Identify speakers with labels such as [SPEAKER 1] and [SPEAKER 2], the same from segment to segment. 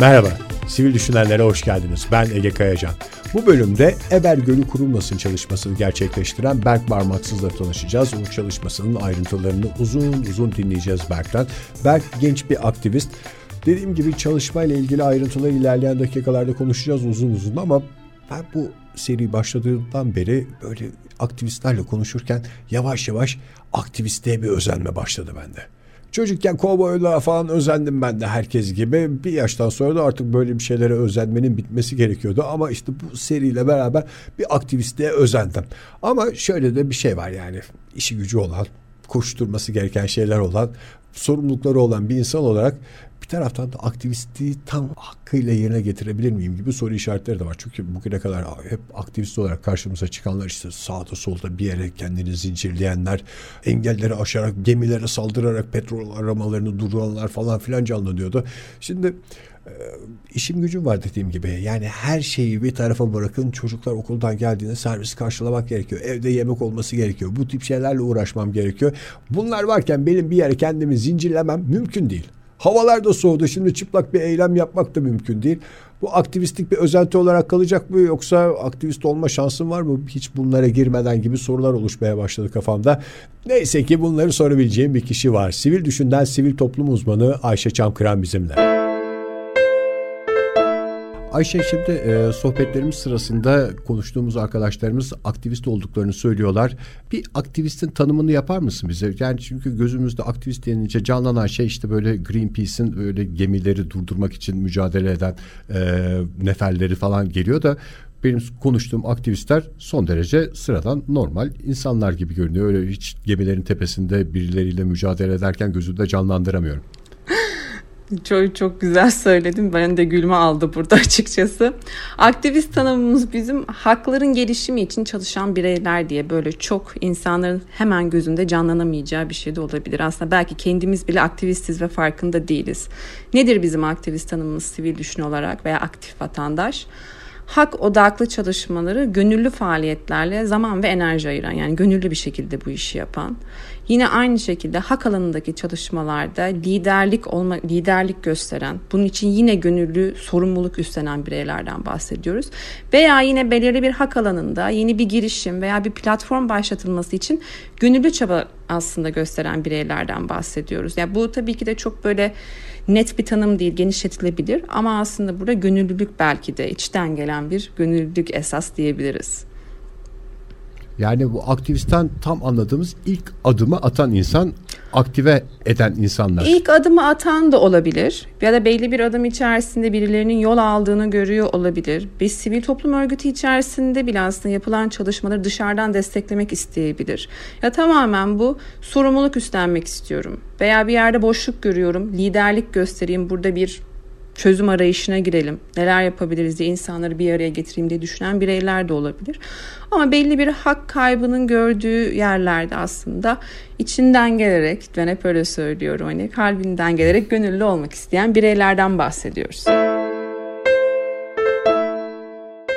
[SPEAKER 1] Merhaba, Sivil Düşünenlere hoş geldiniz. Ben Ege Kayacan. Bu bölümde Eber Gölü Kurulmasın çalışmasını gerçekleştiren Berk Barmaksız'la tanışacağız. O çalışmasının ayrıntılarını uzun uzun dinleyeceğiz Berk'ten. Berk genç bir aktivist. Dediğim gibi çalışmayla ilgili ayrıntıları ilerleyen dakikalarda konuşacağız uzun uzun ama ben bu seri başladığından beri böyle aktivistlerle konuşurken yavaş yavaş aktivistliğe bir özenme başladı bende. Çocukken kovboylara falan özendim ben de herkes gibi. Bir yaştan sonra da artık böyle bir şeylere özenmenin bitmesi gerekiyordu. Ama işte bu seriyle beraber bir aktivistliğe özendim. Ama şöyle de bir şey var yani işi gücü olan, koşturması gereken şeyler olan, sorumlulukları olan bir insan olarak bir taraftan da aktivistliği tam hakkıyla yerine getirebilir miyim gibi soru işaretleri de var. Çünkü bugüne kadar hep aktivist olarak karşımıza çıkanlar işte sağda solda bir yere kendini zincirleyenler, engelleri aşarak, gemilere saldırarak petrol aramalarını durduranlar falan filan canlanıyordu. Şimdi e, işim gücüm var dediğim gibi. Yani her şeyi bir tarafa bırakın. Çocuklar okuldan geldiğinde servis karşılamak gerekiyor. Evde yemek olması gerekiyor. Bu tip şeylerle uğraşmam gerekiyor. Bunlar varken benim bir yere kendimi zincirlemem mümkün değil. Havalar da soğudu. Şimdi çıplak bir eylem yapmak da mümkün değil. Bu aktivistlik bir özenti olarak kalacak mı yoksa aktivist olma şansın var mı? Hiç bunlara girmeden gibi sorular oluşmaya başladı kafamda. Neyse ki bunları sorabileceğim bir kişi var. Sivil Düşün'den sivil toplum uzmanı Ayşe Çamkıran bizimle. Ayşe şimdi e, sohbetlerimiz sırasında konuştuğumuz arkadaşlarımız aktivist olduklarını söylüyorlar. Bir aktivistin tanımını yapar mısın bize? Yani çünkü gözümüzde aktivist denince canlanan şey işte böyle Greenpeace'in böyle gemileri durdurmak için mücadele eden e, neferleri falan geliyor da benim konuştuğum aktivistler son derece sıradan normal insanlar gibi görünüyor. Öyle hiç gemilerin tepesinde birileriyle mücadele ederken gözümde canlandıramıyorum.
[SPEAKER 2] Çok çok güzel söyledim. Ben de gülme aldı burada açıkçası. Aktivist tanımımız bizim hakların gelişimi için çalışan bireyler diye böyle çok insanların hemen gözünde canlanamayacağı bir şey de olabilir. Aslında belki kendimiz bile aktivistiz ve farkında değiliz. Nedir bizim aktivist tanımımız sivil düşün olarak veya aktif vatandaş? hak odaklı çalışmaları gönüllü faaliyetlerle zaman ve enerji ayıran yani gönüllü bir şekilde bu işi yapan. Yine aynı şekilde hak alanındaki çalışmalarda liderlik olma liderlik gösteren, bunun için yine gönüllü sorumluluk üstlenen bireylerden bahsediyoruz. Veya yine belirli bir hak alanında yeni bir girişim veya bir platform başlatılması için gönüllü çaba aslında gösteren bireylerden bahsediyoruz. Yani bu tabii ki de çok böyle net bir tanım değil, genişletilebilir ama aslında burada gönüllülük belki de içten gelen bir gönüllülük esas diyebiliriz.
[SPEAKER 1] Yani bu aktivistten tam anladığımız ilk adımı atan insan aktive eden insanlar.
[SPEAKER 2] İlk adımı atan da olabilir ya da belli bir adım içerisinde birilerinin yol aldığını görüyor olabilir. Bir sivil toplum örgütü içerisinde bile aslında yapılan çalışmaları dışarıdan desteklemek isteyebilir. Ya tamamen bu sorumluluk üstlenmek istiyorum veya bir yerde boşluk görüyorum, liderlik göstereyim, burada bir çözüm arayışına girelim. Neler yapabiliriz diye insanları bir araya getireyim diye düşünen bireyler de olabilir. Ama belli bir hak kaybının gördüğü yerlerde aslında içinden gelerek ben hep öyle söylüyorum hani kalbinden gelerek gönüllü olmak isteyen bireylerden bahsediyoruz.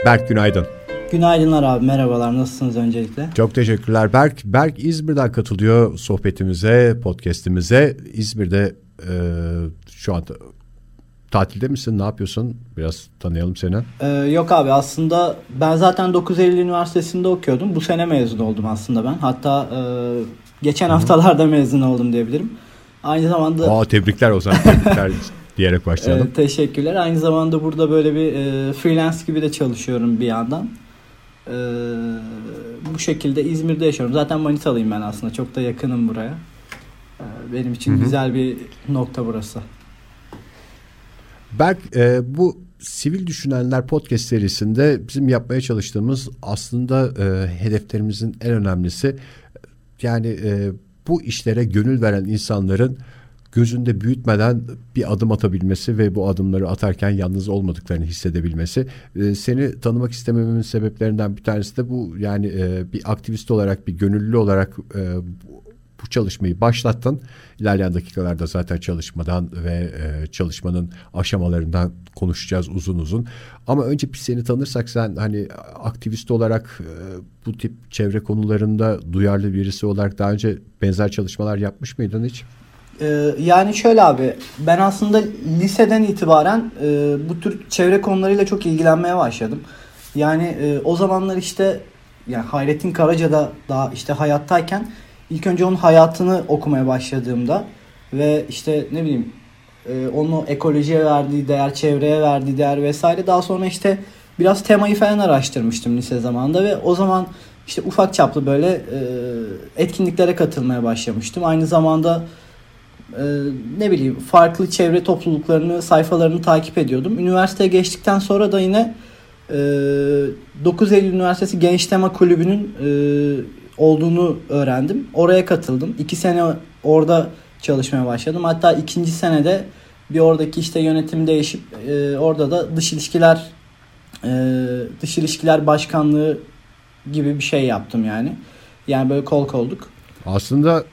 [SPEAKER 1] Berk günaydın.
[SPEAKER 3] Günaydınlar abi merhabalar nasılsınız öncelikle?
[SPEAKER 1] Çok teşekkürler Berk. Berk İzmir'den katılıyor sohbetimize, podcast'imize. İzmir'de e, şu anda tatilde misin? Ne yapıyorsun? Biraz tanıyalım seni.
[SPEAKER 3] Ee, yok abi aslında ben zaten 9 Eylül Üniversitesi'nde okuyordum. Bu sene mezun oldum aslında ben. Hatta e, geçen Hı-hı. haftalarda mezun oldum diyebilirim. Aynı zamanda...
[SPEAKER 1] Aa, tebrikler o zaman. Tebrikler diyerek başlayalım.
[SPEAKER 3] E, teşekkürler. Aynı zamanda burada böyle bir e, freelance gibi de çalışıyorum bir yandan. E, bu şekilde İzmir'de yaşıyorum. Zaten Manitalıyım ben aslında. Çok da yakınım buraya. E, benim için Hı-hı. güzel bir nokta burası.
[SPEAKER 1] Berk e, bu Sivil Düşünenler podcast serisinde bizim yapmaya çalıştığımız aslında e, hedeflerimizin en önemlisi yani e, bu işlere gönül veren insanların gözünde büyütmeden bir adım atabilmesi ve bu adımları atarken yalnız olmadıklarını hissedebilmesi. E, seni tanımak istemememin sebeplerinden bir tanesi de bu yani e, bir aktivist olarak bir gönüllü olarak e, bu çalışmayı başlattın. İlerleyen dakikalarda zaten çalışmadan ve e, çalışmanın aşamalarından konuşacağız uzun uzun. Ama önce bir seni tanırsak sen hani aktivist olarak e, bu tip çevre konularında duyarlı birisi olarak daha önce benzer çalışmalar yapmış mıydın hiç?
[SPEAKER 3] Ee, yani şöyle abi ben aslında liseden itibaren e, bu tür çevre konularıyla çok ilgilenmeye başladım. Yani e, o zamanlar işte yani Hayrettin Karaca da daha işte hayattayken ilk önce onun hayatını okumaya başladığımda ve işte ne bileyim e, onun ekolojiye verdiği değer, çevreye verdiği değer vesaire daha sonra işte biraz temayı falan araştırmıştım lise zamanında ve o zaman işte ufak çaplı böyle e, etkinliklere katılmaya başlamıştım. Aynı zamanda e, ne bileyim farklı çevre topluluklarını, sayfalarını takip ediyordum. Üniversiteye geçtikten sonra da yine e, 9 Eylül Üniversitesi Genç Tema Kulübü'nün e, olduğunu öğrendim. Oraya katıldım. 2 sene orada çalışmaya başladım. Hatta ikinci senede bir oradaki işte yönetim değişip e, orada da dış ilişkiler e, dış ilişkiler başkanlığı gibi bir şey yaptım yani. Yani böyle kol kolduk.
[SPEAKER 1] Aslında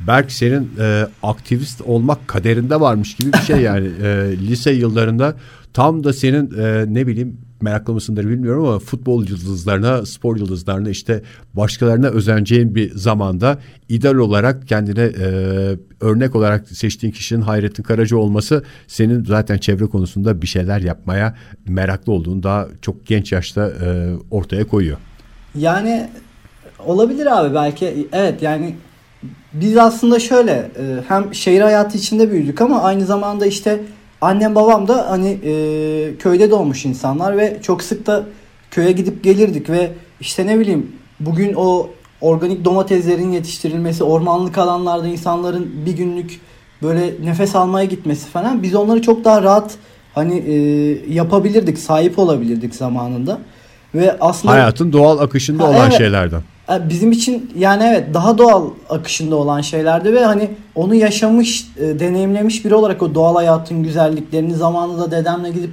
[SPEAKER 1] Berk senin e, aktivist olmak kaderinde varmış gibi bir şey yani e, lise yıllarında tam da senin e, ne bileyim meraklı mısındır bilmiyorum ama futbol yıldızlarına, spor yıldızlarına işte başkalarına özeneceğin bir zamanda ideal olarak kendine e, örnek olarak seçtiğin kişinin Hayrettin Karaca olması senin zaten çevre konusunda bir şeyler yapmaya meraklı olduğunu daha çok genç yaşta e, ortaya koyuyor.
[SPEAKER 3] Yani olabilir abi belki evet yani biz aslında şöyle e, hem şehir hayatı içinde büyüdük ama aynı zamanda işte annem babam da hani e, köyde doğmuş insanlar ve çok sık da köye gidip gelirdik ve işte ne bileyim bugün o organik domateslerin yetiştirilmesi, ormanlık alanlarda insanların bir günlük böyle nefes almaya gitmesi falan biz onları çok daha rahat hani e, yapabilirdik, sahip olabilirdik zamanında. Ve aslında
[SPEAKER 1] hayatın doğal akışında ha, olan evet, şeylerden.
[SPEAKER 3] E, bizim için yani evet daha doğal akışında olan şeylerdi ve hani onu yaşamış, e, deneyimlemiş biri olarak o doğal hayatın güzelliklerini zamanında dedemle gidip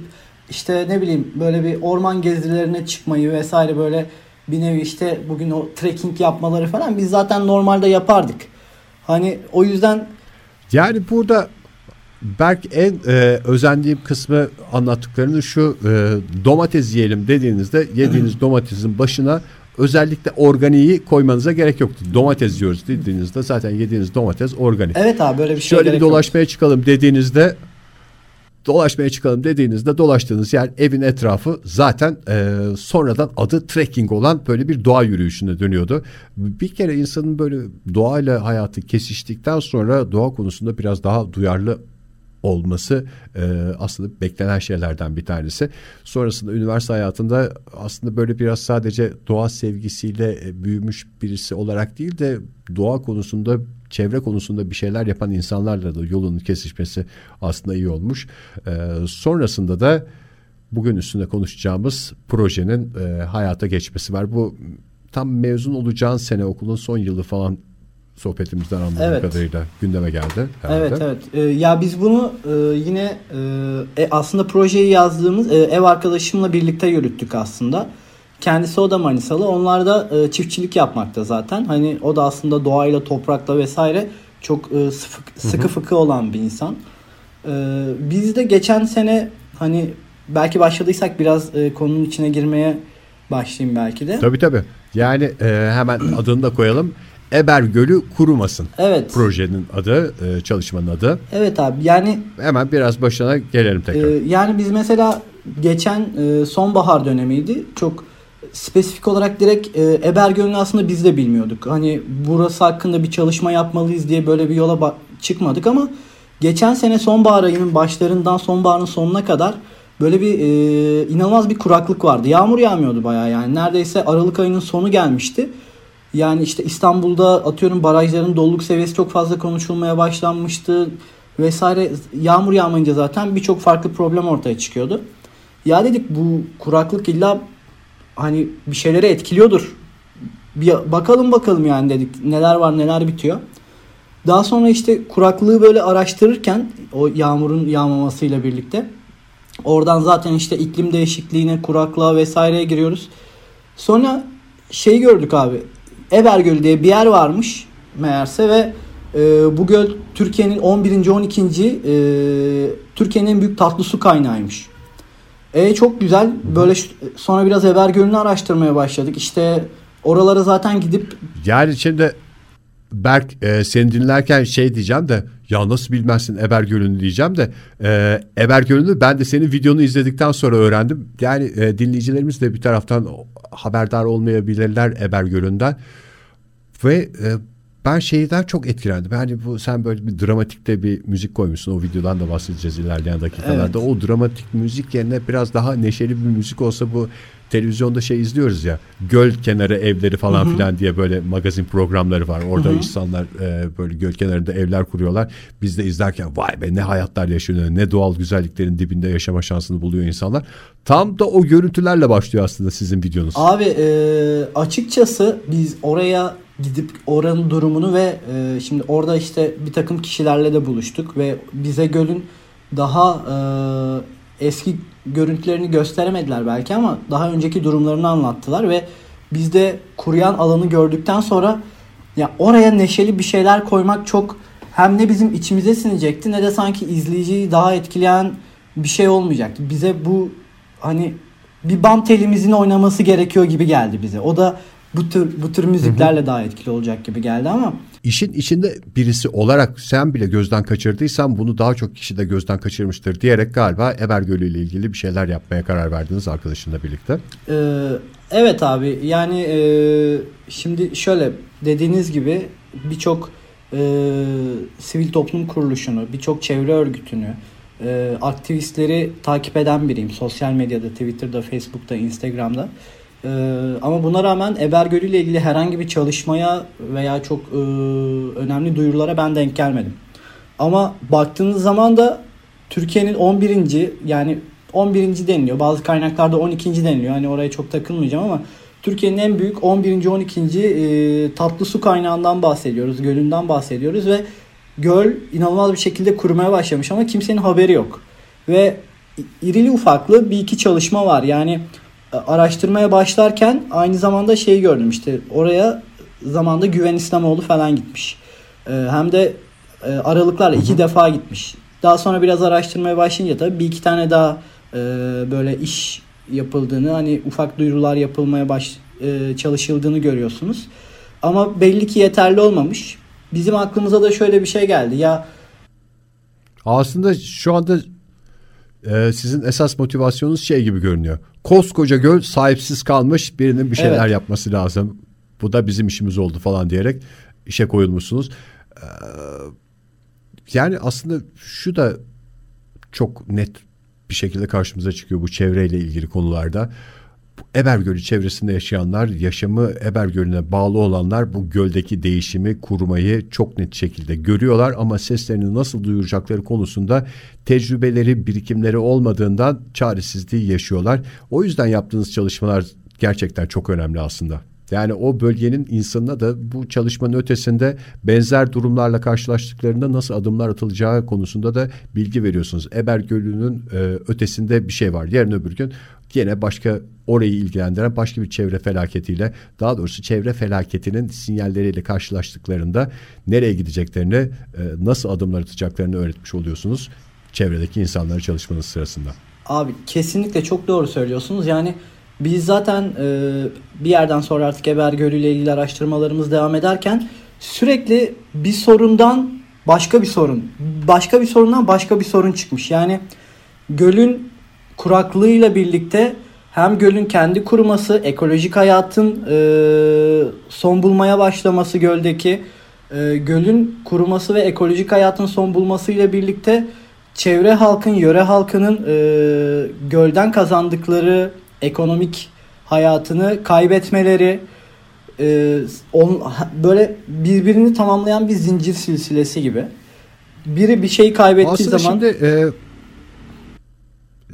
[SPEAKER 3] işte ne bileyim böyle bir orman gezilerine çıkmayı vesaire böyle bir nevi işte bugün o trekking yapmaları falan biz zaten normalde yapardık. Hani o yüzden
[SPEAKER 1] yani burada Berk en e, özendiğim kısmı anlattıklarını şu e, domates yiyelim dediğinizde yediğiniz domatesin başına özellikle organiği koymanıza gerek yoktu. Domates yiyoruz dediğinizde zaten yediğiniz domates organik.
[SPEAKER 3] Evet abi böyle bir şey
[SPEAKER 1] Şöyle bir dolaşmaya yok. çıkalım dediğinizde dolaşmaya çıkalım dediğinizde dolaştığınız yer evin etrafı zaten e, sonradan adı trekking olan böyle bir doğa yürüyüşüne dönüyordu. Bir kere insanın böyle doğayla hayatı kesiştikten sonra doğa konusunda biraz daha duyarlı olması e, aslında beklenen şeylerden bir tanesi. Sonrasında üniversite hayatında aslında böyle biraz sadece doğa sevgisiyle e, büyümüş birisi olarak değil de doğa konusunda çevre konusunda bir şeyler yapan insanlarla da yolunun kesişmesi aslında iyi olmuş. E, sonrasında da bugün üstünde konuşacağımız projenin e, hayata geçmesi var. Bu tam mezun olacağın sene okulun son yılı falan sohbetimizden anladığım evet. kadarıyla gündeme geldi.
[SPEAKER 3] Herhalde. Evet evet. Ee, ya biz bunu e, yine e, e, aslında projeyi yazdığımız e, ev arkadaşımla birlikte yürüttük aslında. Kendisi o da Manisalı. Onlar da e, çiftçilik yapmakta zaten. Hani o da aslında doğayla, toprakla vesaire çok e, sıfı, sıkı fıkı olan bir insan. E, biz de geçen sene hani belki başladıysak biraz e, konunun içine girmeye başlayayım belki de.
[SPEAKER 1] Tabii tabii. Yani e, hemen adını da koyalım. Eber Gölü kurumasın.
[SPEAKER 3] Evet.
[SPEAKER 1] Projenin adı, e, çalışmanın adı.
[SPEAKER 3] Evet abi yani.
[SPEAKER 1] Hemen biraz başına gelelim tekrar.
[SPEAKER 3] E, yani biz mesela geçen e, sonbahar dönemiydi. Çok spesifik olarak direkt e, Eber Gölü'nü aslında biz de bilmiyorduk. Hani burası hakkında bir çalışma yapmalıyız diye böyle bir yola çıkmadık ama geçen sene sonbahar ayının başlarından sonbaharın sonuna kadar böyle bir e, inanılmaz bir kuraklık vardı. Yağmur yağmıyordu bayağı yani. Neredeyse Aralık ayının sonu gelmişti. Yani işte İstanbul'da atıyorum barajların doluluk seviyesi çok fazla konuşulmaya başlanmıştı vesaire. Yağmur yağmayınca zaten birçok farklı problem ortaya çıkıyordu. Ya dedik bu kuraklık illa hani bir şeyleri etkiliyordur. Bir bakalım bakalım yani dedik neler var neler bitiyor. Daha sonra işte kuraklığı böyle araştırırken o yağmurun yağmamasıyla birlikte oradan zaten işte iklim değişikliğine, kuraklığa vesaireye giriyoruz. Sonra şey gördük abi. Eber Gölü diye bir yer varmış meğerse ve e, bu göl Türkiye'nin 11. 12. E, Türkiye'nin en büyük tatlı su kaynağıymış. E çok güzel. Böyle sonra biraz Eber Gölü'nü araştırmaya başladık. İşte oralara zaten gidip
[SPEAKER 1] yani şimdi Berk e, seni dinlerken şey diyeceğim de ya nasıl bilmezsin Eber Gölü'nü diyeceğim de e, Eber Gölü'nü ben de senin videonu izledikten sonra öğrendim. Yani e, dinleyicilerimiz de bir taraftan haberdar olmayabilirler Eber Gölü'nden ve e, ben şeyden çok etkilendim. Yani bu sen böyle bir dramatikte bir müzik koymuşsun. O videodan da bahsedeceğiz ilerleyen dakikalarda. Evet. O dramatik müzik yerine biraz daha neşeli bir müzik olsa bu televizyonda şey izliyoruz ya göl kenarı evleri falan Hı-hı. filan diye böyle magazin programları var. Orada Hı-hı. insanlar e, böyle göl kenarında evler kuruyorlar. Biz de izlerken vay be ne hayatlar yaşanıyor ne doğal güzelliklerin dibinde yaşama şansını buluyor insanlar. Tam da o görüntülerle başlıyor aslında sizin videonuz.
[SPEAKER 3] Abi e, açıkçası biz oraya gidip oranın durumunu ve e, şimdi orada işte bir takım kişilerle de buluştuk ve bize gölün daha e, eski görüntülerini gösteremediler belki ama daha önceki durumlarını anlattılar ve biz de kuruyan alanı gördükten sonra ya oraya neşeli bir şeyler koymak çok hem ne bizim içimize sinecekti ne de sanki izleyiciyi daha etkileyen bir şey olmayacaktı. Bize bu hani bir bam telimizin oynaması gerekiyor gibi geldi bize. O da bu tür bu tür müziklerle hı hı. daha etkili olacak gibi geldi ama
[SPEAKER 1] işin içinde birisi olarak sen bile gözden kaçırdıysan bunu daha çok kişi de gözden kaçırmıştır diyerek galiba Eber Gölü ile ilgili bir şeyler yapmaya karar verdiniz arkadaşınla birlikte.
[SPEAKER 3] Ee, evet abi yani e, şimdi şöyle dediğiniz gibi birçok e, sivil toplum kuruluşunu, birçok çevre örgütünü, e, aktivistleri takip eden biriyim. Sosyal medyada, Twitter'da, Facebook'ta, Instagram'da. Ee, ama buna rağmen Eber Gölü ile ilgili herhangi bir çalışmaya veya çok e, önemli duyurulara ben denk gelmedim. Ama baktığınız zaman da Türkiye'nin 11. yani 11. deniliyor. Bazı kaynaklarda 12. deniliyor. Hani oraya çok takılmayacağım ama Türkiye'nin en büyük 11. 12. E, tatlı su kaynağından bahsediyoruz. Gölünden bahsediyoruz ve göl inanılmaz bir şekilde kurumaya başlamış ama kimsenin haberi yok. Ve irili ufaklı bir iki çalışma var. Yani araştırmaya başlarken aynı zamanda şey gördüm işte oraya zamanda Güven İslamoğlu falan gitmiş. Ee, hem de e, aralıklarla iki defa gitmiş. Daha sonra biraz araştırmaya başlayınca tabii bir iki tane daha e, böyle iş yapıldığını hani ufak duyurular yapılmaya baş e, çalışıldığını görüyorsunuz. Ama belli ki yeterli olmamış. Bizim aklımıza da şöyle bir şey geldi. Ya
[SPEAKER 1] aslında şu anda e, sizin esas motivasyonunuz şey gibi görünüyor. Koskoca göl sahipsiz kalmış birinin bir şeyler evet. yapması lazım. Bu da bizim işimiz oldu falan diyerek işe koyulmuşsunuz. Ee, yani aslında şu da çok net bir şekilde karşımıza çıkıyor bu çevreyle ilgili konularda. Eber Gölü çevresinde yaşayanlar, yaşamı Eber Gölü'ne bağlı olanlar bu göldeki değişimi, kurumayı çok net şekilde görüyorlar ama seslerini nasıl duyuracakları konusunda tecrübeleri, birikimleri olmadığından çaresizliği yaşıyorlar. O yüzden yaptığınız çalışmalar gerçekten çok önemli aslında. Yani o bölgenin insanına da bu çalışmanın ötesinde benzer durumlarla karşılaştıklarında nasıl adımlar atılacağı konusunda da bilgi veriyorsunuz. Eber Gölü'nün e, ötesinde bir şey var. Yarın öbür gün yine başka orayı ilgilendiren başka bir çevre felaketiyle daha doğrusu çevre felaketinin sinyalleriyle karşılaştıklarında nereye gideceklerini e, nasıl adımlar atacaklarını öğretmiş oluyorsunuz çevredeki insanları çalışmanız sırasında.
[SPEAKER 3] Abi kesinlikle çok doğru söylüyorsunuz. Yani biz zaten e, bir yerden sonra artık Eber Gölü ile ilgili araştırmalarımız devam ederken sürekli bir sorundan başka bir sorun, başka bir sorundan başka bir sorun çıkmış. Yani gölün kuraklığıyla birlikte hem gölün kendi kuruması, ekolojik hayatın e, son bulmaya başlaması göldeki, e, gölün kuruması ve ekolojik hayatın son bulmasıyla birlikte çevre halkın, yöre halkının e, gölden kazandıkları ekonomik hayatını kaybetmeleri, e, on, böyle birbirini tamamlayan bir zincir silsilesi gibi. Biri bir şey kaybettiği Aslında zaman...
[SPEAKER 1] Şimdi, e,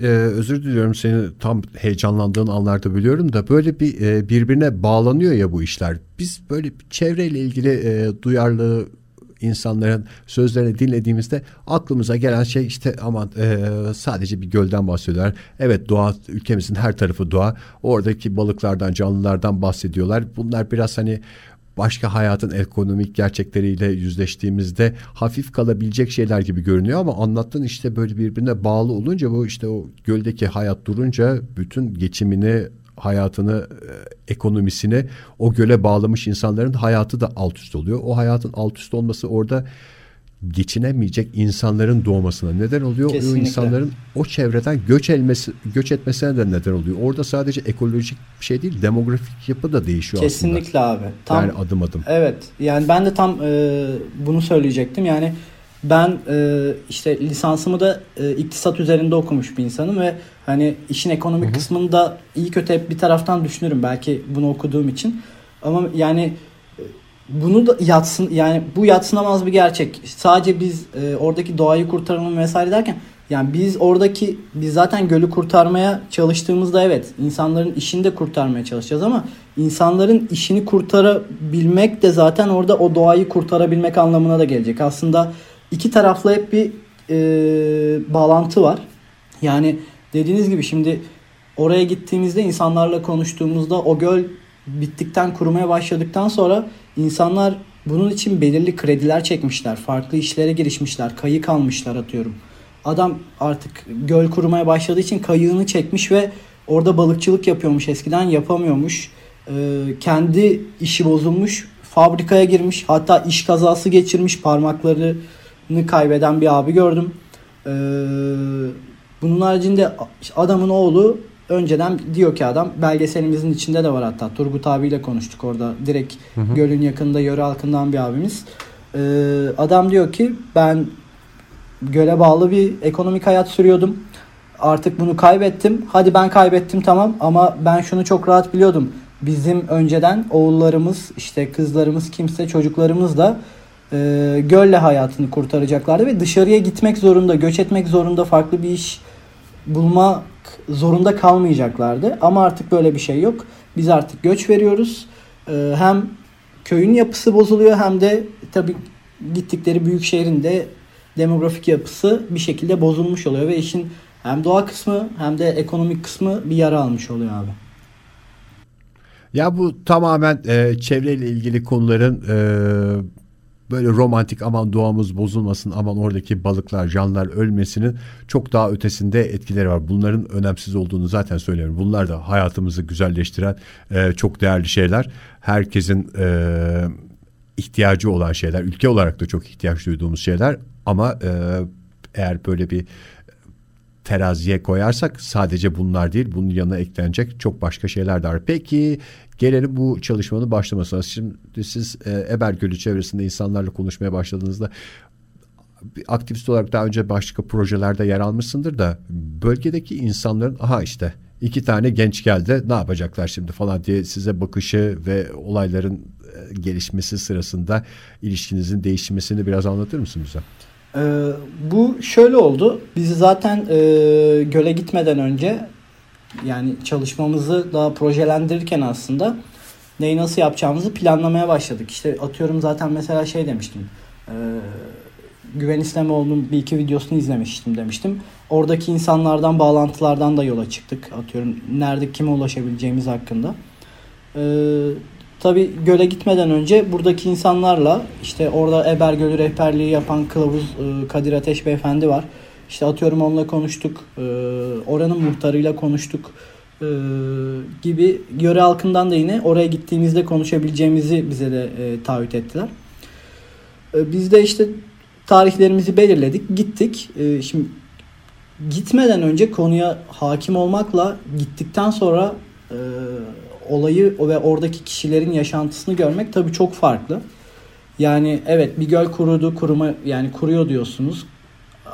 [SPEAKER 1] e, özür diliyorum seni tam heyecanlandığın anlarda biliyorum da böyle bir e, birbirine bağlanıyor ya bu işler. Biz böyle çevreyle ilgili e, duyarlı insanların sözlerini dinlediğimizde aklımıza gelen şey işte aman e, sadece bir gölden bahsediyorlar. Evet doğa ülkemizin her tarafı doğa. Oradaki balıklardan canlılardan bahsediyorlar. Bunlar biraz hani başka hayatın ekonomik gerçekleriyle yüzleştiğimizde hafif kalabilecek şeyler gibi görünüyor ama anlattığın işte böyle birbirine bağlı olunca bu işte o göldeki hayat durunca bütün geçimini hayatını, e, ekonomisini o göle bağlamış insanların hayatı da alt üst oluyor. O hayatın alt üst olması orada geçinemeyecek insanların doğmasına neden oluyor.
[SPEAKER 3] Kesinlikle.
[SPEAKER 1] O insanların o çevreden göç elmesi, göç etmesine de neden oluyor. Orada sadece ekolojik bir şey değil, demografik yapı da değişiyor
[SPEAKER 3] Kesinlikle
[SPEAKER 1] aslında.
[SPEAKER 3] abi. Tam,
[SPEAKER 1] yani adım adım.
[SPEAKER 3] Evet. Yani ben de tam e, bunu söyleyecektim. Yani ben e, işte lisansımı da e, iktisat üzerinde okumuş bir insanım ve hani işin ekonomik
[SPEAKER 1] Hı hı.
[SPEAKER 3] kısmını da iyi kötü hep bir taraftan düşünürüm belki bunu okuduğum için. Ama yani bunu da yatsın yani bu yatsınamaz bir gerçek. Sadece biz e, oradaki doğayı kurtaralım vesaire derken yani biz oradaki biz zaten gölü kurtarmaya çalıştığımızda evet insanların işini de kurtarmaya çalışacağız ama insanların işini kurtarabilmek de zaten orada o doğayı kurtarabilmek anlamına da gelecek. Aslında iki taraflı hep bir e, bağlantı var. Yani dediğiniz gibi şimdi oraya gittiğimizde insanlarla konuştuğumuzda o göl bittikten kurumaya başladıktan sonra insanlar bunun için belirli krediler çekmişler. Farklı işlere girişmişler. Kayık almışlar atıyorum. Adam artık göl kurumaya başladığı için kayığını çekmiş ve orada balıkçılık yapıyormuş. Eskiden yapamıyormuş. Ee, kendi işi bozulmuş. Fabrikaya girmiş. Hatta iş kazası geçirmiş. Parmaklarını kaybeden bir abi gördüm. Ee, bunun haricinde adamın oğlu önceden diyor ki adam belgeselimizin içinde de var hatta Turgut abiyle konuştuk orada direkt
[SPEAKER 1] Hı hı.
[SPEAKER 3] gölün yakında yöre halkından bir abimiz. Ee, adam diyor ki ben göle bağlı bir ekonomik hayat sürüyordum. Artık bunu kaybettim. Hadi ben kaybettim tamam ama ben şunu çok rahat biliyordum. Bizim önceden oğullarımız, işte kızlarımız, kimse çocuklarımız da e, gölle hayatını kurtaracaklardı ve dışarıya gitmek zorunda, göç etmek zorunda, farklı bir iş bulmak zorunda kalmayacaklardı. Ama artık böyle bir şey yok. Biz artık göç veriyoruz. E, hem köyün yapısı bozuluyor hem de tabii gittikleri büyük şehrin de demografik yapısı bir şekilde bozulmuş oluyor ve işin hem doğa kısmı hem de ekonomik kısmı bir yara almış oluyor abi.
[SPEAKER 1] Ya bu tamamen e, çevreyle ilgili konuların e, böyle romantik aman doğamız bozulmasın aman oradaki balıklar canlılar ölmesinin çok daha ötesinde etkileri var. Bunların önemsiz olduğunu zaten söylüyorum. Bunlar da hayatımızı güzelleştiren e, çok değerli şeyler. Herkesin e, ihtiyacı olan şeyler. Ülke olarak da çok ihtiyaç duyduğumuz şeyler. Ama e, eğer böyle bir teraziye koyarsak sadece bunlar değil bunun yanına eklenecek çok başka şeyler de var. Peki gelelim bu çalışmanın başlamasına. Şimdi siz e, Eber çevresinde insanlarla konuşmaya başladığınızda bir aktivist olarak daha önce başka projelerde yer almışsındır da bölgedeki insanların aha işte iki tane genç geldi ne yapacaklar şimdi falan diye size bakışı ve olayların e, gelişmesi sırasında ilişkinizin değişmesini biraz anlatır mısınız bize?
[SPEAKER 3] Ee, bu şöyle oldu. Biz zaten e, göle gitmeden önce yani çalışmamızı daha projelendirirken aslında neyi nasıl yapacağımızı planlamaya başladık. İşte atıyorum zaten mesela şey demiştim. E, Güven İslamoğlu'nun bir iki videosunu izlemiştim demiştim. Oradaki insanlardan bağlantılardan da yola çıktık. Atıyorum nerede kime ulaşabileceğimiz hakkında. Ee, Tabi göle gitmeden önce buradaki insanlarla işte orada Eber Gölü rehberliği yapan kılavuz e, Kadir Ateş Beyefendi var. İşte atıyorum onunla konuştuk. E, oranın muhtarıyla konuştuk. E, gibi yöre halkından da yine oraya gittiğimizde konuşabileceğimizi bize de taahhüt ettiler. Biz de işte tarihlerimizi belirledik. Gittik. Şimdi gitmeden önce konuya hakim olmakla gittikten sonra olayı ve oradaki kişilerin yaşantısını görmek tabii çok farklı. Yani evet bir göl kurudu, kuruma yani kuruyor diyorsunuz.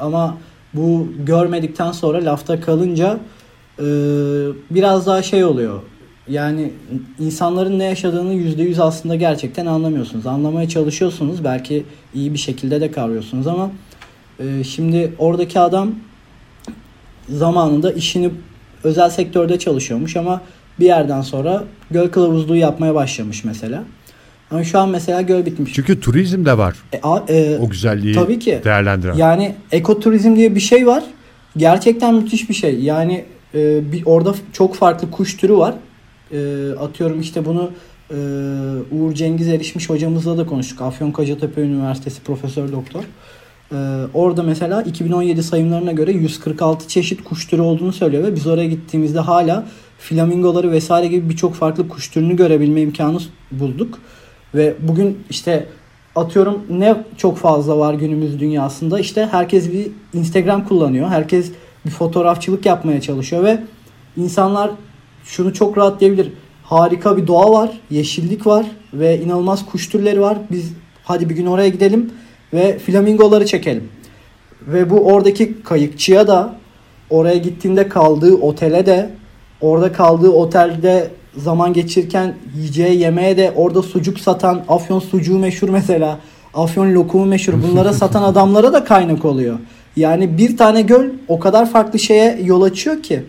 [SPEAKER 3] Ama bu görmedikten sonra lafta kalınca e, biraz daha şey oluyor. Yani insanların ne yaşadığını yüzde yüz aslında gerçekten anlamıyorsunuz. Anlamaya çalışıyorsunuz. Belki iyi bir şekilde de kavruyorsunuz ama e, şimdi oradaki adam zamanında işini özel sektörde çalışıyormuş ama bir yerden sonra göl kılavuzluğu yapmaya başlamış mesela. Ama şu an mesela göl bitmiş.
[SPEAKER 1] Çünkü turizm de var.
[SPEAKER 3] E, a, e,
[SPEAKER 1] o güzelliği
[SPEAKER 3] tabii ki.
[SPEAKER 1] değerlendiren.
[SPEAKER 3] Yani ekoturizm diye bir şey var. Gerçekten müthiş bir şey. Yani e, bir orada çok farklı kuş türü var. E, atıyorum işte bunu e, Uğur Cengiz Erişmiş hocamızla da konuştuk. Afyonkaratepe Üniversitesi Profesör Doktor. E, orada mesela 2017 sayımlarına göre 146 çeşit kuş türü olduğunu söylüyor ve biz oraya gittiğimizde hala flamingoları vesaire gibi birçok farklı kuş türünü görebilme imkanı bulduk. Ve bugün işte atıyorum ne çok fazla var günümüz dünyasında işte herkes bir Instagram kullanıyor. Herkes bir fotoğrafçılık yapmaya çalışıyor ve insanlar şunu çok rahat diyebilir. Harika bir doğa var, yeşillik var ve inanılmaz kuş türleri var. Biz hadi bir gün oraya gidelim ve flamingoları çekelim. Ve bu oradaki kayıkçıya da oraya gittiğinde kaldığı otele de orada kaldığı otelde zaman geçirirken yiyeceği yemeğe de orada sucuk satan Afyon sucuğu meşhur mesela. Afyon lokumu meşhur. Bunlara satan adamlara da kaynak oluyor. Yani bir tane göl o kadar farklı şeye yol açıyor ki.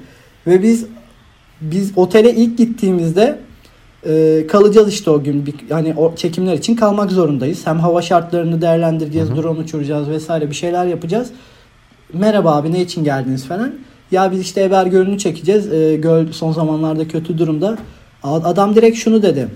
[SPEAKER 3] Ve biz biz otele ilk gittiğimizde e, kalacağız işte o gün. Bir, hani o çekimler için kalmak zorundayız. Hem hava şartlarını değerlendireceğiz, drone uçuracağız vesaire bir şeyler yapacağız. Merhaba abi ne için geldiniz falan. Ya biz işte Eber Gölü'nü çekeceğiz. E, göl son zamanlarda kötü durumda. Adam direkt şunu dedi.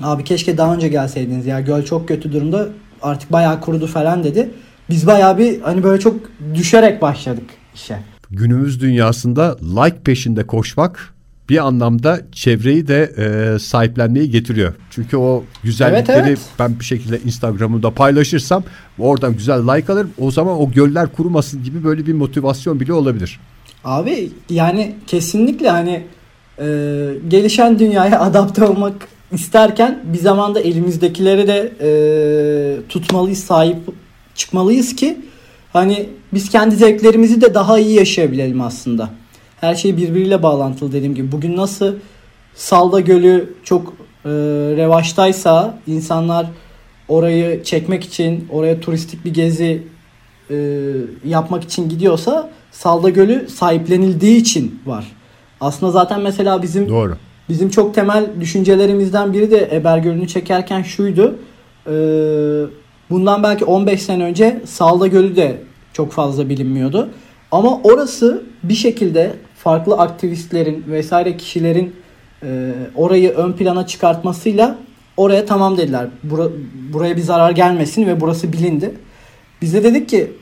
[SPEAKER 3] Abi keşke daha önce gelseydiniz ya göl çok kötü durumda artık bayağı kurudu falan dedi. Biz bayağı bir hani böyle çok düşerek başladık işe.
[SPEAKER 1] Günümüz dünyasında like peşinde koşmak bir anlamda çevreyi de e, sahiplenmeyi getiriyor. Çünkü o güzellikleri evet, evet. ben bir şekilde Instagram'ımda paylaşırsam oradan güzel like alırım. O zaman o göller kurumasın gibi böyle bir motivasyon bile olabilir.
[SPEAKER 3] Abi yani kesinlikle hani e, gelişen dünyaya adapte olmak isterken bir zamanda elimizdekileri de e, tutmalıyız, sahip çıkmalıyız ki hani biz kendi zevklerimizi de daha iyi yaşayabilelim aslında. Her şey birbiriyle bağlantılı dediğim gibi. Bugün nasıl Salda Gölü çok e, revaçtaysa insanlar orayı çekmek için, oraya turistik bir gezi e, yapmak için gidiyorsa Salda Gölü sahiplenildiği için var. Aslında zaten mesela bizim
[SPEAKER 1] Doğru.
[SPEAKER 3] bizim çok temel düşüncelerimizden biri de Eber Gölü'nü çekerken şuydu. E, bundan belki 15 sene önce Salda Gölü de çok fazla bilinmiyordu. Ama orası bir şekilde farklı aktivistlerin vesaire kişilerin e, orayı ön plana çıkartmasıyla oraya tamam dediler. Bura, buraya bir zarar gelmesin ve burası bilindi. Biz de dedik ki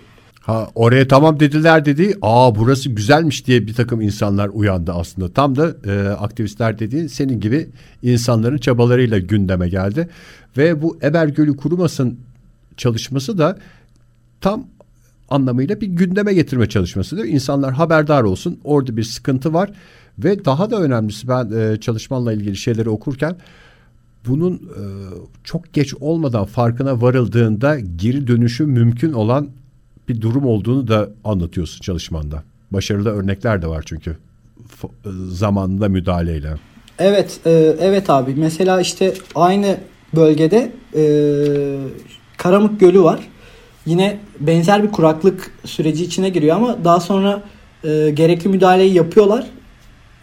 [SPEAKER 1] Ha, oraya tamam dediler dedi. Aa burası güzelmiş diye bir takım insanlar uyandı aslında. Tam da e, aktivistler dediğin senin gibi insanların çabalarıyla gündeme geldi. Ve bu Eber Gölü kurumasın çalışması da tam anlamıyla bir gündeme getirme çalışmasıdır. İnsanlar haberdar olsun. Orada bir sıkıntı var ve daha da önemlisi ben e, çalışmanla ilgili şeyleri okurken bunun e, çok geç olmadan farkına varıldığında geri dönüşü mümkün olan bir durum olduğunu da anlatıyorsun çalışmanda. Başarılı örnekler de var çünkü e, zamanında müdahaleyle.
[SPEAKER 3] Evet, e, evet abi. Mesela işte aynı bölgede e, Karamuk Gölü var. Yine benzer bir kuraklık süreci içine giriyor ama daha sonra e, gerekli müdahaleyi yapıyorlar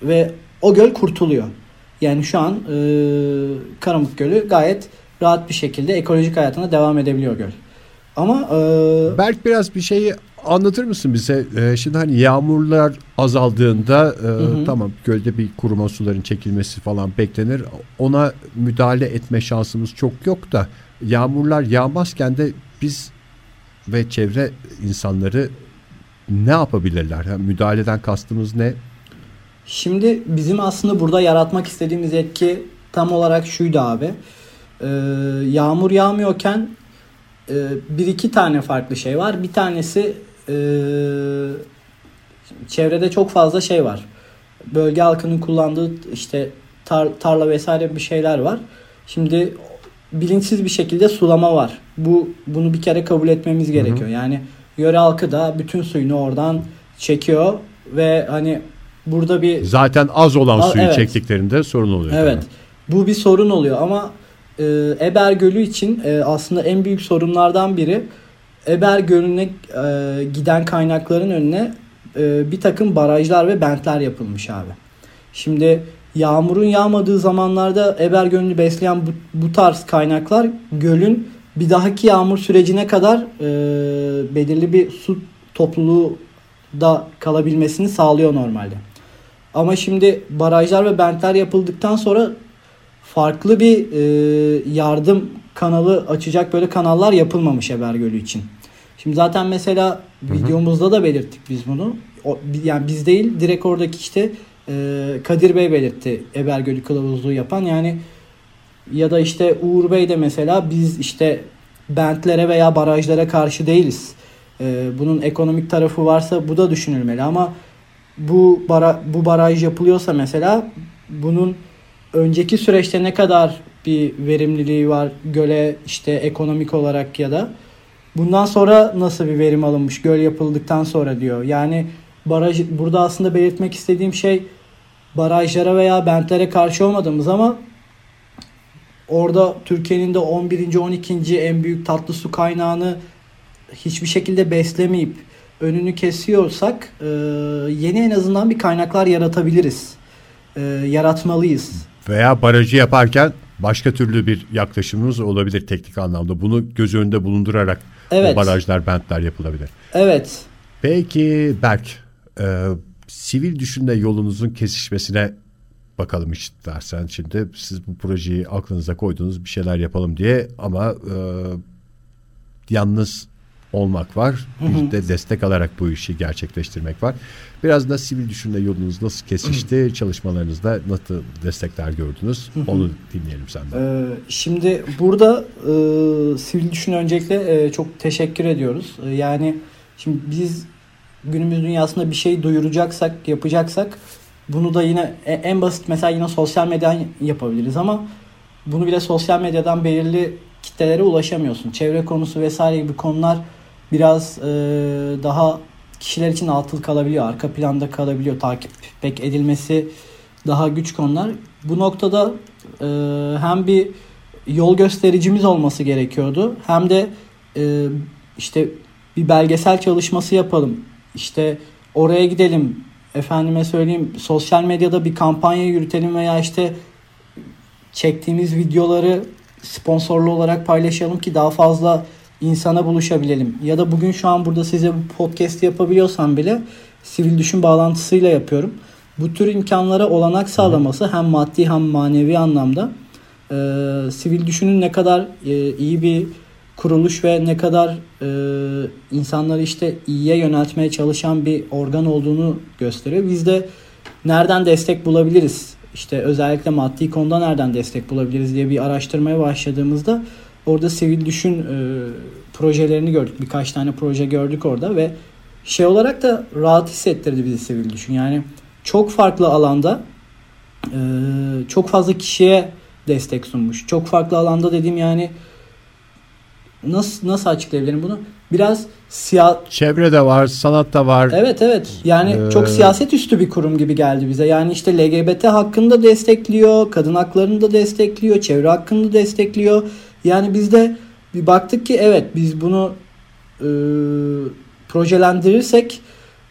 [SPEAKER 3] ve o göl kurtuluyor. Yani şu an e, Karamuk Gölü gayet rahat bir şekilde ekolojik hayatına devam edebiliyor göl. Ama e...
[SPEAKER 1] Berk biraz bir şeyi anlatır mısın bize? Ee, şimdi hani yağmurlar azaldığında e, hı hı. tamam gölde bir kuruma suların çekilmesi falan beklenir. Ona müdahale etme şansımız çok yok da yağmurlar yağmazken de biz ve çevre insanları ne yapabilirler? Yani müdahaleden kastımız ne?
[SPEAKER 3] Şimdi bizim aslında burada yaratmak istediğimiz etki tam olarak şuydu abi. Ee, yağmur yağmıyorken e, bir iki tane farklı şey var. Bir tanesi e, çevrede çok fazla şey var. Bölge halkının kullandığı işte tar, tarla vesaire bir şeyler var. Şimdi bilinçsiz bir şekilde sulama var. Bu bunu bir kere kabul etmemiz gerekiyor. Hı hı. Yani yöre halkı da bütün suyunu oradan çekiyor ve hani burada bir
[SPEAKER 1] zaten az olan suyu evet. çektiklerinde sorun oluyor.
[SPEAKER 3] Evet. Tabii. Bu bir sorun oluyor ama e, Eber Gölü için e, aslında en büyük sorunlardan biri Eber Gölü'ne e, giden kaynakların önüne e, bir takım barajlar ve bentler yapılmış abi. Şimdi yağmurun yağmadığı zamanlarda Eber Gölü'nü besleyen bu, bu tarz kaynaklar gölün bir dahaki yağmur sürecine kadar e, belirli bir su topluluğu da kalabilmesini sağlıyor normalde. Ama şimdi barajlar ve bentler yapıldıktan sonra farklı bir e, yardım kanalı açacak böyle kanallar yapılmamış Eber Gölü için. Şimdi zaten mesela Hı-hı. videomuzda da belirttik biz bunu. O, yani biz değil direkt oradaki işte e, Kadir Bey belirtti Ebergölü kılavuzluğu yapan yani ya da işte Uğur Bey de mesela biz işte bentlere veya barajlara karşı değiliz. E, bunun ekonomik tarafı varsa bu da düşünülmeli ama bu bara, bu baraj yapılıyorsa mesela bunun önceki süreçte ne kadar bir verimliliği var göle işte ekonomik olarak ya da bundan sonra nasıl bir verim alınmış göl yapıldıktan sonra diyor. Yani baraj burada aslında belirtmek istediğim şey barajlara veya bentlere karşı olmadığımız ama orada Türkiye'nin de 11. 12. en büyük tatlı su kaynağını hiçbir şekilde beslemeyip önünü kesiyorsak e, yeni en azından bir kaynaklar yaratabiliriz. E, yaratmalıyız.
[SPEAKER 1] Veya barajı yaparken başka türlü bir yaklaşımımız olabilir teknik anlamda. Bunu göz önünde bulundurarak evet. barajlar, bentler yapılabilir.
[SPEAKER 3] Evet.
[SPEAKER 1] Peki Berk, e, sivil düşünme yolunuzun kesişmesine bakalım istersen şimdi siz bu projeyi aklınıza koyduğunuz bir şeyler yapalım diye ama e, yalnız olmak var. Bir de destek alarak bu işi gerçekleştirmek var. Biraz da sivil düşünme yolunuz nasıl kesişti? Çalışmalarınızda nasıl destekler gördünüz? Onu dinleyelim senden.
[SPEAKER 3] Ee, şimdi burada e, sivil düşünme öncelikle e, çok teşekkür ediyoruz. E, yani şimdi biz günümüz dünyasında bir şey duyuracaksak, yapacaksak bunu da yine e, en basit mesela yine sosyal medyadan yapabiliriz ama bunu bile sosyal medyadan belirli kitlelere ulaşamıyorsun. Çevre konusu vesaire gibi konular biraz e, daha kişiler için altıl kalabiliyor. Arka planda kalabiliyor. Takip pek edilmesi daha güç konular. Bu noktada e, hem bir yol göstericimiz olması gerekiyordu. Hem de e, işte bir belgesel çalışması yapalım. İşte oraya gidelim. Efendime söyleyeyim sosyal medyada bir kampanya yürütelim veya işte çektiğimiz videoları sponsorlu olarak paylaşalım ki daha fazla insana buluşabilelim. Ya da bugün şu an burada size bu podcast yapabiliyorsam bile sivil düşün bağlantısıyla yapıyorum. Bu tür imkanlara olanak sağlaması hem maddi hem manevi anlamda e, sivil düşünün ne kadar e, iyi bir kuruluş ve ne kadar e, insanları işte iyiye yöneltmeye çalışan bir organ olduğunu gösteriyor. Biz de nereden destek bulabiliriz? İşte özellikle maddi konuda nereden destek bulabiliriz diye bir araştırmaya başladığımızda orada sivil düşün e, projelerini gördük. Birkaç tane proje gördük orada ve şey olarak da rahat hissettirdi bizi sivil düşün. Yani çok farklı alanda e, çok fazla kişiye destek sunmuş. Çok farklı alanda dediğim yani nasıl nasıl açıklayabilirim bunu? Biraz siyah
[SPEAKER 1] çevre de var, sanat da var.
[SPEAKER 3] Evet evet. Yani ee... çok siyaset üstü bir kurum gibi geldi bize. Yani işte LGBT hakkında destekliyor, kadın haklarını da destekliyor, çevre hakkını da destekliyor. Yani biz de bir baktık ki evet biz bunu e, projelendirirsek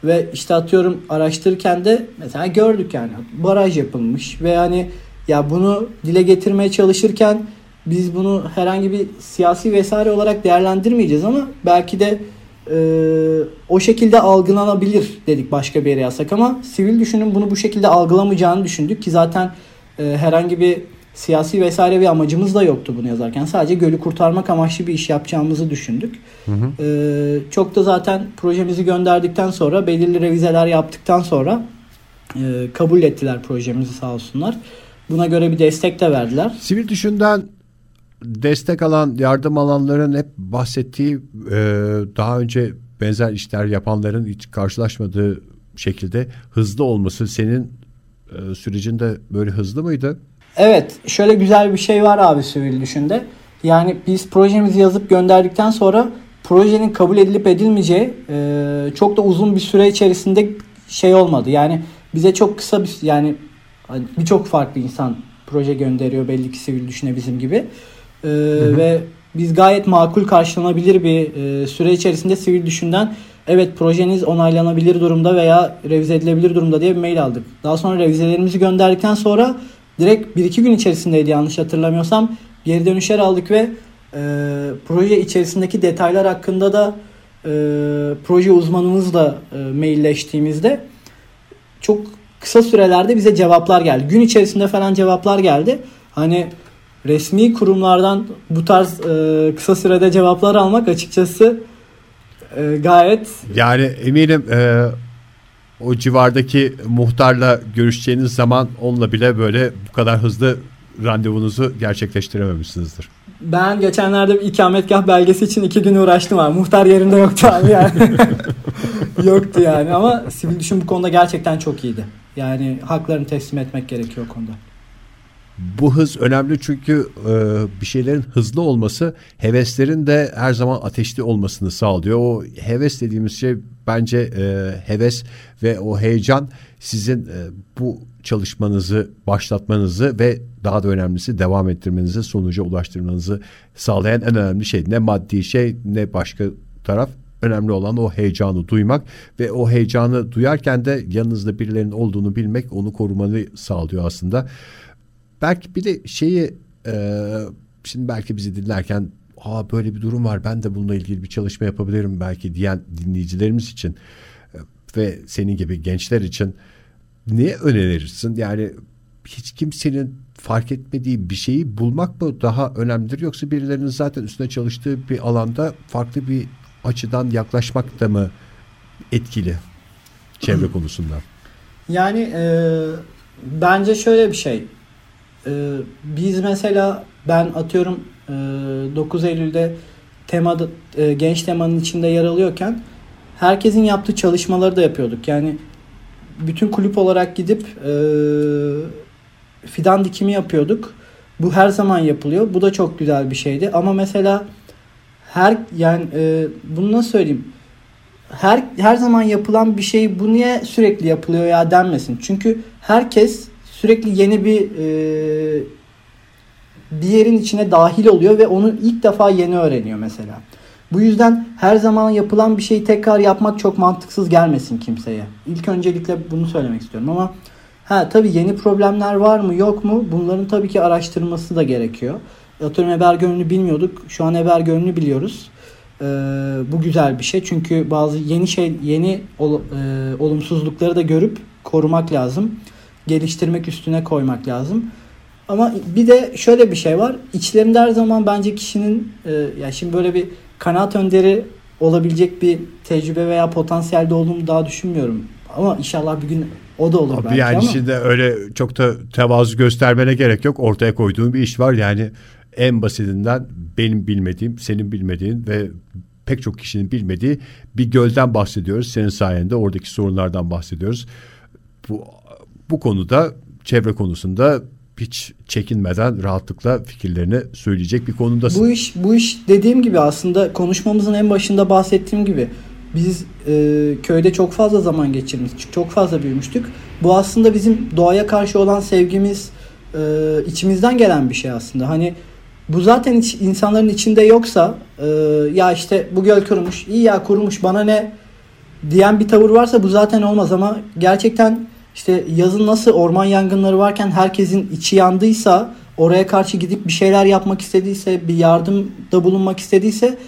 [SPEAKER 3] ve işte atıyorum araştırırken de mesela gördük yani baraj yapılmış ve yani ya bunu dile getirmeye çalışırken biz bunu herhangi bir siyasi vesaire olarak değerlendirmeyeceğiz ama belki de e, o şekilde algılanabilir dedik başka bir yere yazsak ama sivil düşünün bunu bu şekilde algılamayacağını düşündük ki zaten e, herhangi bir siyasi vesaire bir amacımız da yoktu bunu yazarken. Sadece gölü kurtarmak amaçlı bir iş yapacağımızı düşündük. Hı hı. Ee, çok da zaten projemizi gönderdikten sonra belirli revizeler yaptıktan sonra e, kabul ettiler projemizi sağ olsunlar. Buna göre bir destek de verdiler.
[SPEAKER 1] Sivil Düşün'den destek alan, yardım alanların hep bahsettiği e, daha önce benzer işler yapanların hiç karşılaşmadığı şekilde hızlı olması senin e, sürecinde böyle hızlı mıydı?
[SPEAKER 3] Evet şöyle güzel bir şey var abi sivil düşünde. Yani biz projemizi yazıp gönderdikten sonra projenin kabul edilip edilmeyeceği e, çok da uzun bir süre içerisinde şey olmadı. Yani bize çok kısa bir yani birçok farklı insan proje gönderiyor belli ki sivil düşüne bizim gibi. E, Ve biz gayet makul karşılanabilir bir e, süre içerisinde sivil düşünden evet projeniz onaylanabilir durumda veya revize edilebilir durumda diye bir mail aldık. Daha sonra revizelerimizi gönderdikten sonra direkt 1-2 gün içerisindeydi yanlış hatırlamıyorsam. Geri dönüşler aldık ve e, proje içerisindeki detaylar hakkında da e, proje uzmanımızla e, mailleştiğimizde çok kısa sürelerde bize cevaplar geldi. Gün içerisinde falan cevaplar geldi. Hani resmi kurumlardan bu tarz e, kısa sürede cevaplar almak açıkçası e, gayet
[SPEAKER 1] yani eminim e, o civardaki muhtarla görüşeceğiniz zaman onunla bile böyle bu kadar hızlı randevunuzu gerçekleştirememişsinizdir.
[SPEAKER 3] Ben geçenlerde bir ikametgah belgesi için iki gün uğraştım abi. Muhtar yerinde yoktu abi yani. yoktu yani ama sivil düşün bu konuda gerçekten çok iyiydi. Yani haklarını teslim etmek gerekiyor o konuda.
[SPEAKER 1] Bu hız önemli çünkü e, bir şeylerin hızlı olması heveslerin de her zaman ateşli olmasını sağlıyor. O heves dediğimiz şey bence e, heves ve o heyecan sizin e, bu çalışmanızı başlatmanızı ve daha da önemlisi devam ettirmenizi sonuca ulaştırmanızı sağlayan en önemli şey. Ne maddi şey ne başka taraf önemli olan o heyecanı duymak ve o heyecanı duyarken de yanınızda birilerinin olduğunu bilmek onu korumanı sağlıyor aslında. Belki bir de şeyi e, şimdi belki bizi dinlerken Aa, böyle bir durum var ben de bununla ilgili bir çalışma yapabilirim belki diyen dinleyicilerimiz için e, ve senin gibi gençler için ne önerirsin? Yani hiç kimsenin fark etmediği bir şeyi bulmak mı daha önemlidir yoksa birilerinin zaten üstüne çalıştığı bir alanda farklı bir açıdan yaklaşmak da mı etkili çevre konusunda?
[SPEAKER 3] Yani e, bence şöyle bir şey. E, biz mesela ben atıyorum e, 9 Eylül'de temada e, genç temanın içinde yer alıyorken herkesin yaptığı çalışmaları da yapıyorduk. Yani bütün kulüp olarak gidip e, fidan dikimi yapıyorduk. Bu her zaman yapılıyor. Bu da çok güzel bir şeydi. Ama mesela her yani e, bunu nasıl söyleyeyim? Her her zaman yapılan bir şey bu niye sürekli yapılıyor ya denmesin. Çünkü herkes sürekli yeni bir e, bir yerin içine dahil oluyor ve onu ilk defa yeni öğreniyor mesela. Bu yüzden her zaman yapılan bir şeyi tekrar yapmak çok mantıksız gelmesin kimseye. İlk öncelikle bunu söylemek istiyorum ama ha tabii yeni problemler var mı yok mu bunların tabii ki araştırılması da gerekiyor. Atıyorum Eber Gölü'nü bilmiyorduk. Şu an Eber Gölü'nü biliyoruz. Ee, bu güzel bir şey. Çünkü bazı yeni şey yeni ol, e, olumsuzlukları da görüp korumak lazım. Geliştirmek üstüne koymak lazım. Ama bir de şöyle bir şey var. İçlerinde her zaman bence kişinin e, ya şimdi böyle bir kanaat önderi olabilecek bir tecrübe veya potansiyelde olduğumu daha düşünmüyorum. Ama inşallah bir gün o da olur
[SPEAKER 1] Abi
[SPEAKER 3] belki
[SPEAKER 1] yani
[SPEAKER 3] ama.
[SPEAKER 1] şimdi öyle çok da tevazu göstermene gerek yok. Ortaya koyduğun bir iş var. Yani en basitinden benim bilmediğim, senin bilmediğin ve pek çok kişinin bilmediği bir gölden bahsediyoruz. Senin sayende oradaki sorunlardan bahsediyoruz. Bu bu konuda çevre konusunda hiç çekinmeden rahatlıkla fikirlerini söyleyecek bir konumdasın.
[SPEAKER 3] Bu iş bu iş dediğim gibi aslında konuşmamızın en başında bahsettiğim gibi biz e, köyde çok fazla zaman geçirmiştik. Çok fazla büyümüştük. Bu aslında bizim doğaya karşı olan sevgimiz e, içimizden gelen bir şey aslında. Hani bu zaten hiç insanların içinde yoksa e, ya işte bu göl kurumuş, iyi ya kurumuş bana ne diyen bir tavır varsa bu zaten olmaz ama gerçekten işte yazın nasıl orman yangınları varken herkesin içi yandıysa oraya karşı gidip bir şeyler yapmak istediyse bir yardımda bulunmak istediyse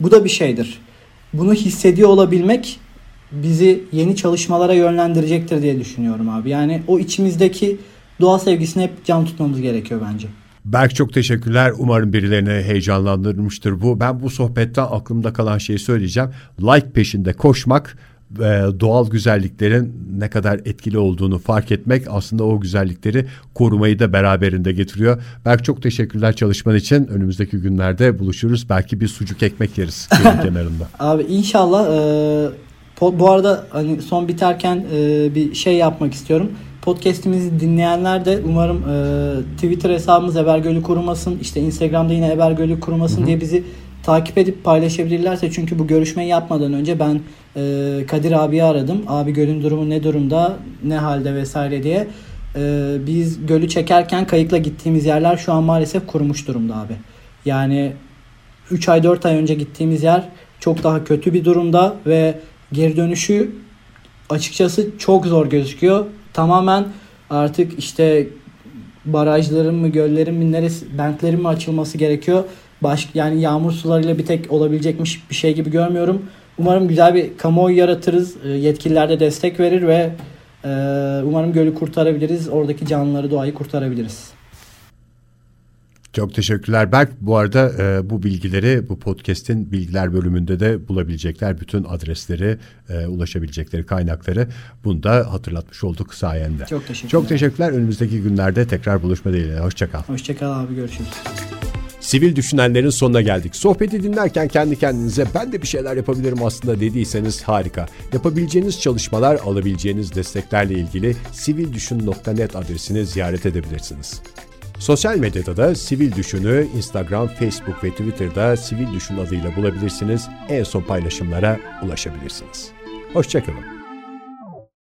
[SPEAKER 3] bu da bir şeydir. Bunu hissediyor olabilmek bizi yeni çalışmalara yönlendirecektir diye düşünüyorum abi. Yani o içimizdeki doğa sevgisini hep can tutmamız gerekiyor bence.
[SPEAKER 1] Berk çok teşekkürler. Umarım birilerini heyecanlandırmıştır bu. Ben bu sohbetten aklımda kalan şeyi söyleyeceğim. Like peşinde koşmak e, doğal güzelliklerin ne kadar etkili olduğunu fark etmek aslında o güzellikleri korumayı da beraberinde getiriyor. Berk çok teşekkürler çalışman için. Önümüzdeki günlerde buluşuruz. Belki bir sucuk ekmek yeriz kenarında.
[SPEAKER 3] Abi inşallah e, bu arada hani son biterken e, bir şey yapmak istiyorum. Podcast'imizi dinleyenler de umarım e, Twitter hesabımız Ebergölü Kurumasın, işte Instagram'da yine Ebergölü Kurumasın diye bizi takip edip paylaşabilirlerse çünkü bu görüşmeyi yapmadan önce ben e, Kadir abiyi aradım. Abi gölün durumu ne durumda, ne halde vesaire diye. E, biz gölü çekerken kayıkla gittiğimiz yerler şu an maalesef kurumuş durumda abi. Yani 3 ay 4 ay önce gittiğimiz yer çok daha kötü bir durumda ve geri dönüşü açıkçası çok zor gözüküyor. Tamamen artık işte barajların mı göllerin mi neresi bentlerin mi açılması gerekiyor. Baş, yani yağmur sularıyla bir tek olabilecekmiş bir şey gibi görmüyorum. Umarım güzel bir kamuoyu yaratırız. E, Yetkililer de destek verir ve e, umarım gölü kurtarabiliriz. Oradaki canlıları, doğayı kurtarabiliriz.
[SPEAKER 1] Çok teşekkürler Berk. Bu arada e, bu bilgileri bu podcast'in bilgiler bölümünde de bulabilecekler. Bütün adresleri, e, ulaşabilecekleri kaynakları bunu da hatırlatmış olduk sayende.
[SPEAKER 3] Çok teşekkürler.
[SPEAKER 1] Çok teşekkürler. Önümüzdeki günlerde tekrar buluşma dileğiyle. Hoşçakal.
[SPEAKER 3] Hoşçakal abi görüşürüz.
[SPEAKER 1] Sivil düşünenlerin sonuna geldik. Sohbeti dinlerken kendi kendinize ben de bir şeyler yapabilirim aslında dediyseniz harika. Yapabileceğiniz çalışmalar, alabileceğiniz desteklerle ilgili sivildüşün.net adresini ziyaret edebilirsiniz. Sosyal medyada da Sivil Düşün'ü Instagram, Facebook ve Twitter'da Sivil Düşün adıyla bulabilirsiniz. En son paylaşımlara ulaşabilirsiniz. Hoşçakalın.